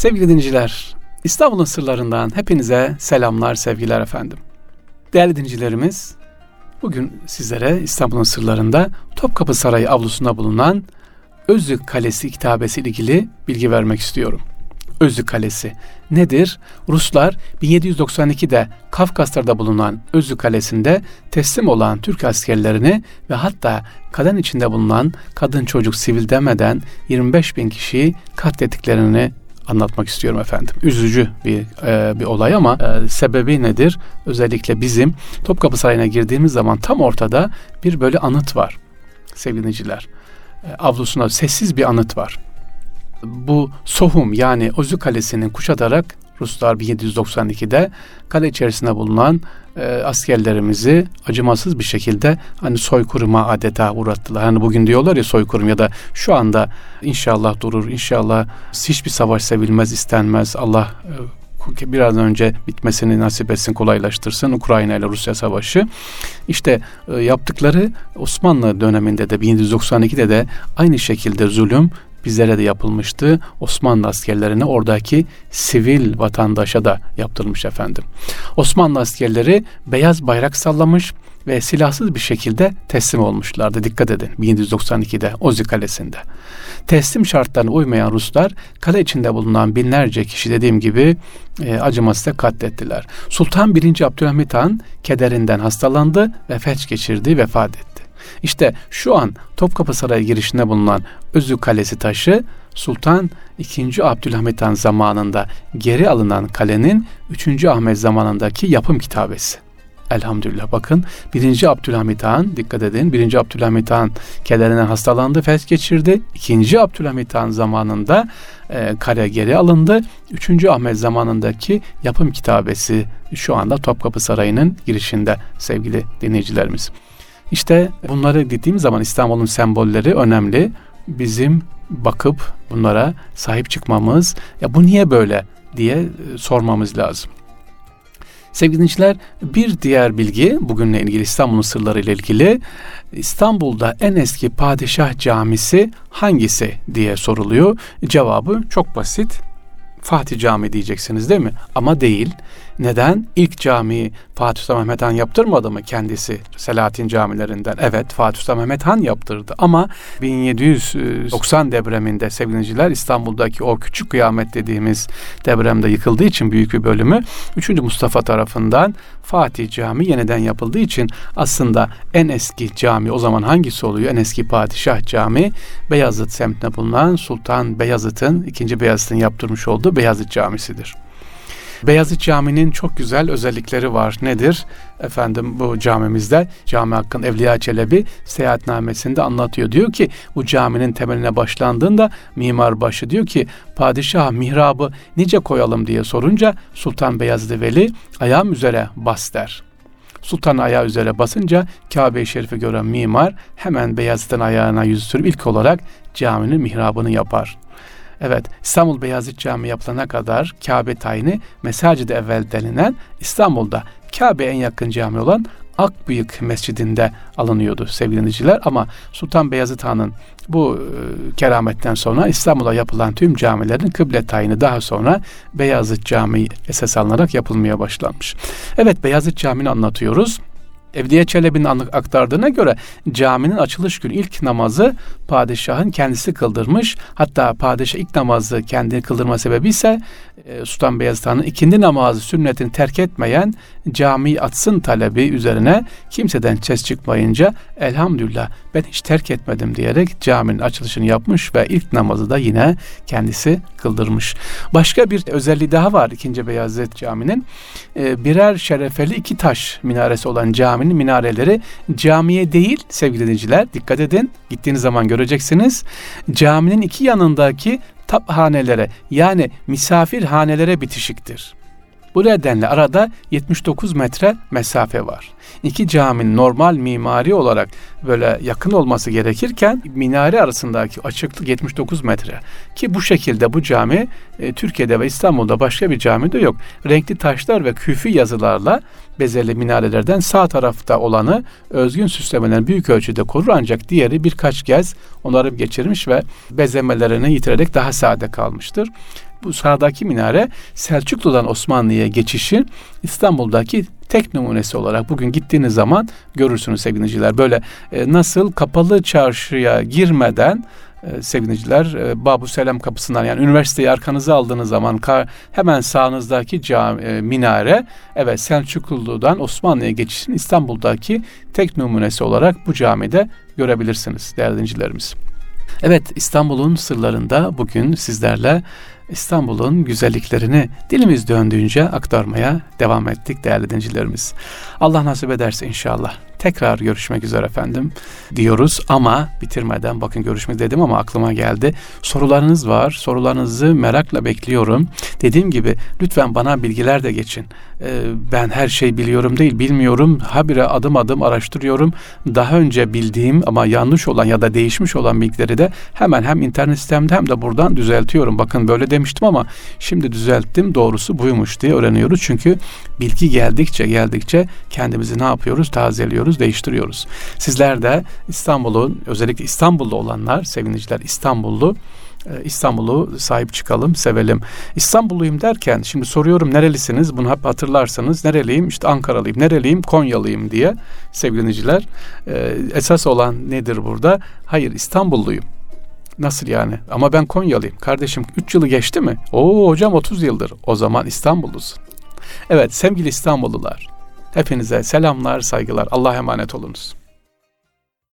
Sevgili dinleyiciler, İstanbul'un sırlarından hepinize selamlar, sevgiler efendim. Değerli dinleyicilerimiz, bugün sizlere İstanbul'un sırlarında Topkapı Sarayı avlusunda bulunan Özlük Kalesi kitabesi ilgili bilgi vermek istiyorum. Özlük Kalesi nedir? Ruslar 1792'de Kafkaslar'da bulunan Özlük Kalesi'nde teslim olan Türk askerlerini ve hatta kadın içinde bulunan kadın çocuk sivil demeden 25 bin kişiyi katlettiklerini anlatmak istiyorum efendim. Üzücü bir e, bir olay ama e, sebebi nedir? Özellikle bizim Topkapı Sarayı'na girdiğimiz zaman tam ortada bir böyle anıt var sevgiliciler. E, avlusunda sessiz bir anıt var. Bu Sohum yani Özü Kalesi'nin kuşatarak Ruslar 1792'de kale içerisinde bulunan e, askerlerimizi acımasız bir şekilde hani soykırıma adeta uğrattılar. Hani bugün diyorlar ya soykırım ya da şu anda inşallah durur, inşallah hiçbir savaş sevilmez, istenmez. Allah e, biraz önce bitmesini nasip etsin, kolaylaştırsın Ukrayna ile Rusya savaşı. İşte e, yaptıkları Osmanlı döneminde de 1792'de de aynı şekilde zulüm bizlere de yapılmıştı. Osmanlı askerlerine oradaki sivil vatandaşa da yaptırmış efendim. Osmanlı askerleri beyaz bayrak sallamış ve silahsız bir şekilde teslim olmuşlardı. Dikkat edin 1792'de Ozi Kalesi'nde. Teslim şartlarına uymayan Ruslar kale içinde bulunan binlerce kişi dediğim gibi e, acımasızca katlettiler. Sultan 1. Abdülhamit Han kederinden hastalandı ve felç geçirdi, vefat etti. İşte şu an Topkapı Sarayı girişinde bulunan Özü Kalesi taşı Sultan II. Abdülhamit Han zamanında geri alınan kalenin 3. Ahmet zamanındaki yapım kitabesi. Elhamdülillah bakın 1. Abdülhamit Han dikkat edin 1. Abdülhamit Han kederine hastalandı felç geçirdi. 2. Abdülhamit Han zamanında e, kale geri alındı. 3. Ahmet zamanındaki yapım kitabesi şu anda Topkapı Sarayı'nın girişinde sevgili dinleyicilerimiz. İşte bunları dediğim zaman İstanbul'un sembolleri önemli. Bizim bakıp bunlara sahip çıkmamız, ya bu niye böyle diye e, sormamız lazım. Sevgili dinleyiciler bir diğer bilgi bugünle ilgili İstanbul'un sırları ile ilgili İstanbul'da en eski padişah camisi hangisi diye soruluyor. Cevabı çok basit. Fatih Camii diyeceksiniz değil mi? Ama değil. Neden? İlk camiyi Fatih Sultan Mehmet Han yaptırmadı mı kendisi Selahattin camilerinden? Evet Fatih Sultan Mehmet Han yaptırdı ama 1790 depreminde sevgiliciler İstanbul'daki o küçük kıyamet dediğimiz depremde yıkıldığı için büyük bir bölümü 3. Mustafa tarafından Fatih Camii yeniden yapıldığı için aslında en eski cami o zaman hangisi oluyor? En eski padişah cami Beyazıt semtinde bulunan Sultan Beyazıt'ın ikinci Beyazıt'ın yaptırmış olduğu Beyazıt Camisi'dir. Beyazıt Camii'nin çok güzel özellikleri var. Nedir? Efendim bu camimizde Cami Hakkın Evliya Çelebi seyahatnamesinde anlatıyor. Diyor ki bu caminin temeline başlandığında mimar başı diyor ki padişah mihrabı nice koyalım diye sorunca Sultan Beyazıt Veli ayağım üzere bas der. Sultan ayağı üzere basınca Kabe-i Şerif'i gören mimar hemen Beyazıt'ın ayağına yüz sürüp ilk olarak caminin mihrabını yapar. Evet İstanbul Beyazıt Camii yapılana kadar Kabe tayini Mesacid-i Evvel denilen İstanbul'da Kabe en yakın cami olan Akbıyık Mescidinde alınıyordu sevgili dinleyiciler ama Sultan Beyazıt Han'ın bu e, kerametten sonra İstanbul'a yapılan tüm camilerin kıble tayini daha sonra Beyazıt Camii esas alınarak yapılmaya başlanmış. Evet Beyazıt Camii'ni anlatıyoruz. Evliya Çelebi'nin aktardığına göre caminin açılış günü ilk namazı padişahın kendisi kıldırmış. Hatta padişah ilk namazı kendi kıldırma sebebi ise e, Sultan Beyazıt Han'ın ikindi namazı sünnetini terk etmeyen camiyi atsın talebi üzerine kimseden ses çıkmayınca elhamdülillah ben hiç terk etmedim diyerek caminin açılışını yapmış ve ilk namazı da yine kendisi kıldırmış. Başka bir özelliği daha var ikinci Beyazıt Camii'nin. E, birer şerefeli iki taş minaresi olan caminin minareleri camiye değil sevgili dinleyiciler dikkat edin gittiğiniz zaman göreceksiniz. Caminin iki yanındaki taphanelere yani misafirhanelere bitişiktir. Bu nedenle arada 79 metre mesafe var. İki caminin normal mimari olarak böyle yakın olması gerekirken minare arasındaki açıklık 79 metre. Ki bu şekilde bu cami e, Türkiye'de ve İstanbul'da başka bir cami de yok. Renkli taşlar ve küfi yazılarla bezeli minarelerden sağ tarafta olanı özgün süslemelerin büyük ölçüde korur ancak diğeri birkaç kez onarım geçirmiş ve bezemelerini yitirerek daha sade kalmıştır. Bu sağdaki minare Selçuklu'dan Osmanlı'ya geçişin İstanbul'daki tek numunesi olarak bugün gittiğiniz zaman görürsünüz sevgiliciler. Böyle e, nasıl kapalı çarşıya girmeden e, seviniciler e, Babu Selam kapısından yani üniversiteyi arkanıza aldığınız zaman kar, hemen sağınızdaki cami, e, minare evet Selçuklu'dan Osmanlı'ya geçişin İstanbul'daki tek numunesi olarak bu camide görebilirsiniz değerli dinleyicilerimiz. Evet İstanbul'un sırlarında bugün sizlerle İstanbul'un güzelliklerini dilimiz döndüğünce aktarmaya devam ettik değerli dinleyicilerimiz. Allah nasip ederse inşallah tekrar görüşmek üzere efendim diyoruz ama bitirmeden bakın görüşmek dedim ama aklıma geldi. Sorularınız var. Sorularınızı merakla bekliyorum. Dediğim gibi lütfen bana bilgiler de geçin. Ee, ben her şey biliyorum değil bilmiyorum. Habire adım adım araştırıyorum. Daha önce bildiğim ama yanlış olan ya da değişmiş olan bilgileri de hemen hem internet sitemde hem de buradan düzeltiyorum. Bakın böyle demiştim ama şimdi düzelttim. Doğrusu buymuş diye öğreniyoruz. Çünkü bilgi geldikçe geldikçe kendimizi ne yapıyoruz? Tazeliyoruz, değiştiriyoruz. Sizler de İstanbul'un özellikle İstanbul'da olanlar, seviniciler İstanbullu İstanbul'u sahip çıkalım, sevelim. İstanbulluyum derken şimdi soruyorum nerelisiniz? Bunu hep hatırlarsanız nereliyim? İşte Ankaralıyım, nereliyim? Konyalıyım diye sevgiliciler. E, esas olan nedir burada? Hayır İstanbulluyum. Nasıl yani? Ama ben Konyalıyım. Kardeşim 3 yılı geçti mi? Oo hocam 30 yıldır. O zaman İstanbullusun. Evet sevgili İstanbullular. Hepinize selamlar, saygılar. Allah'a emanet olunuz.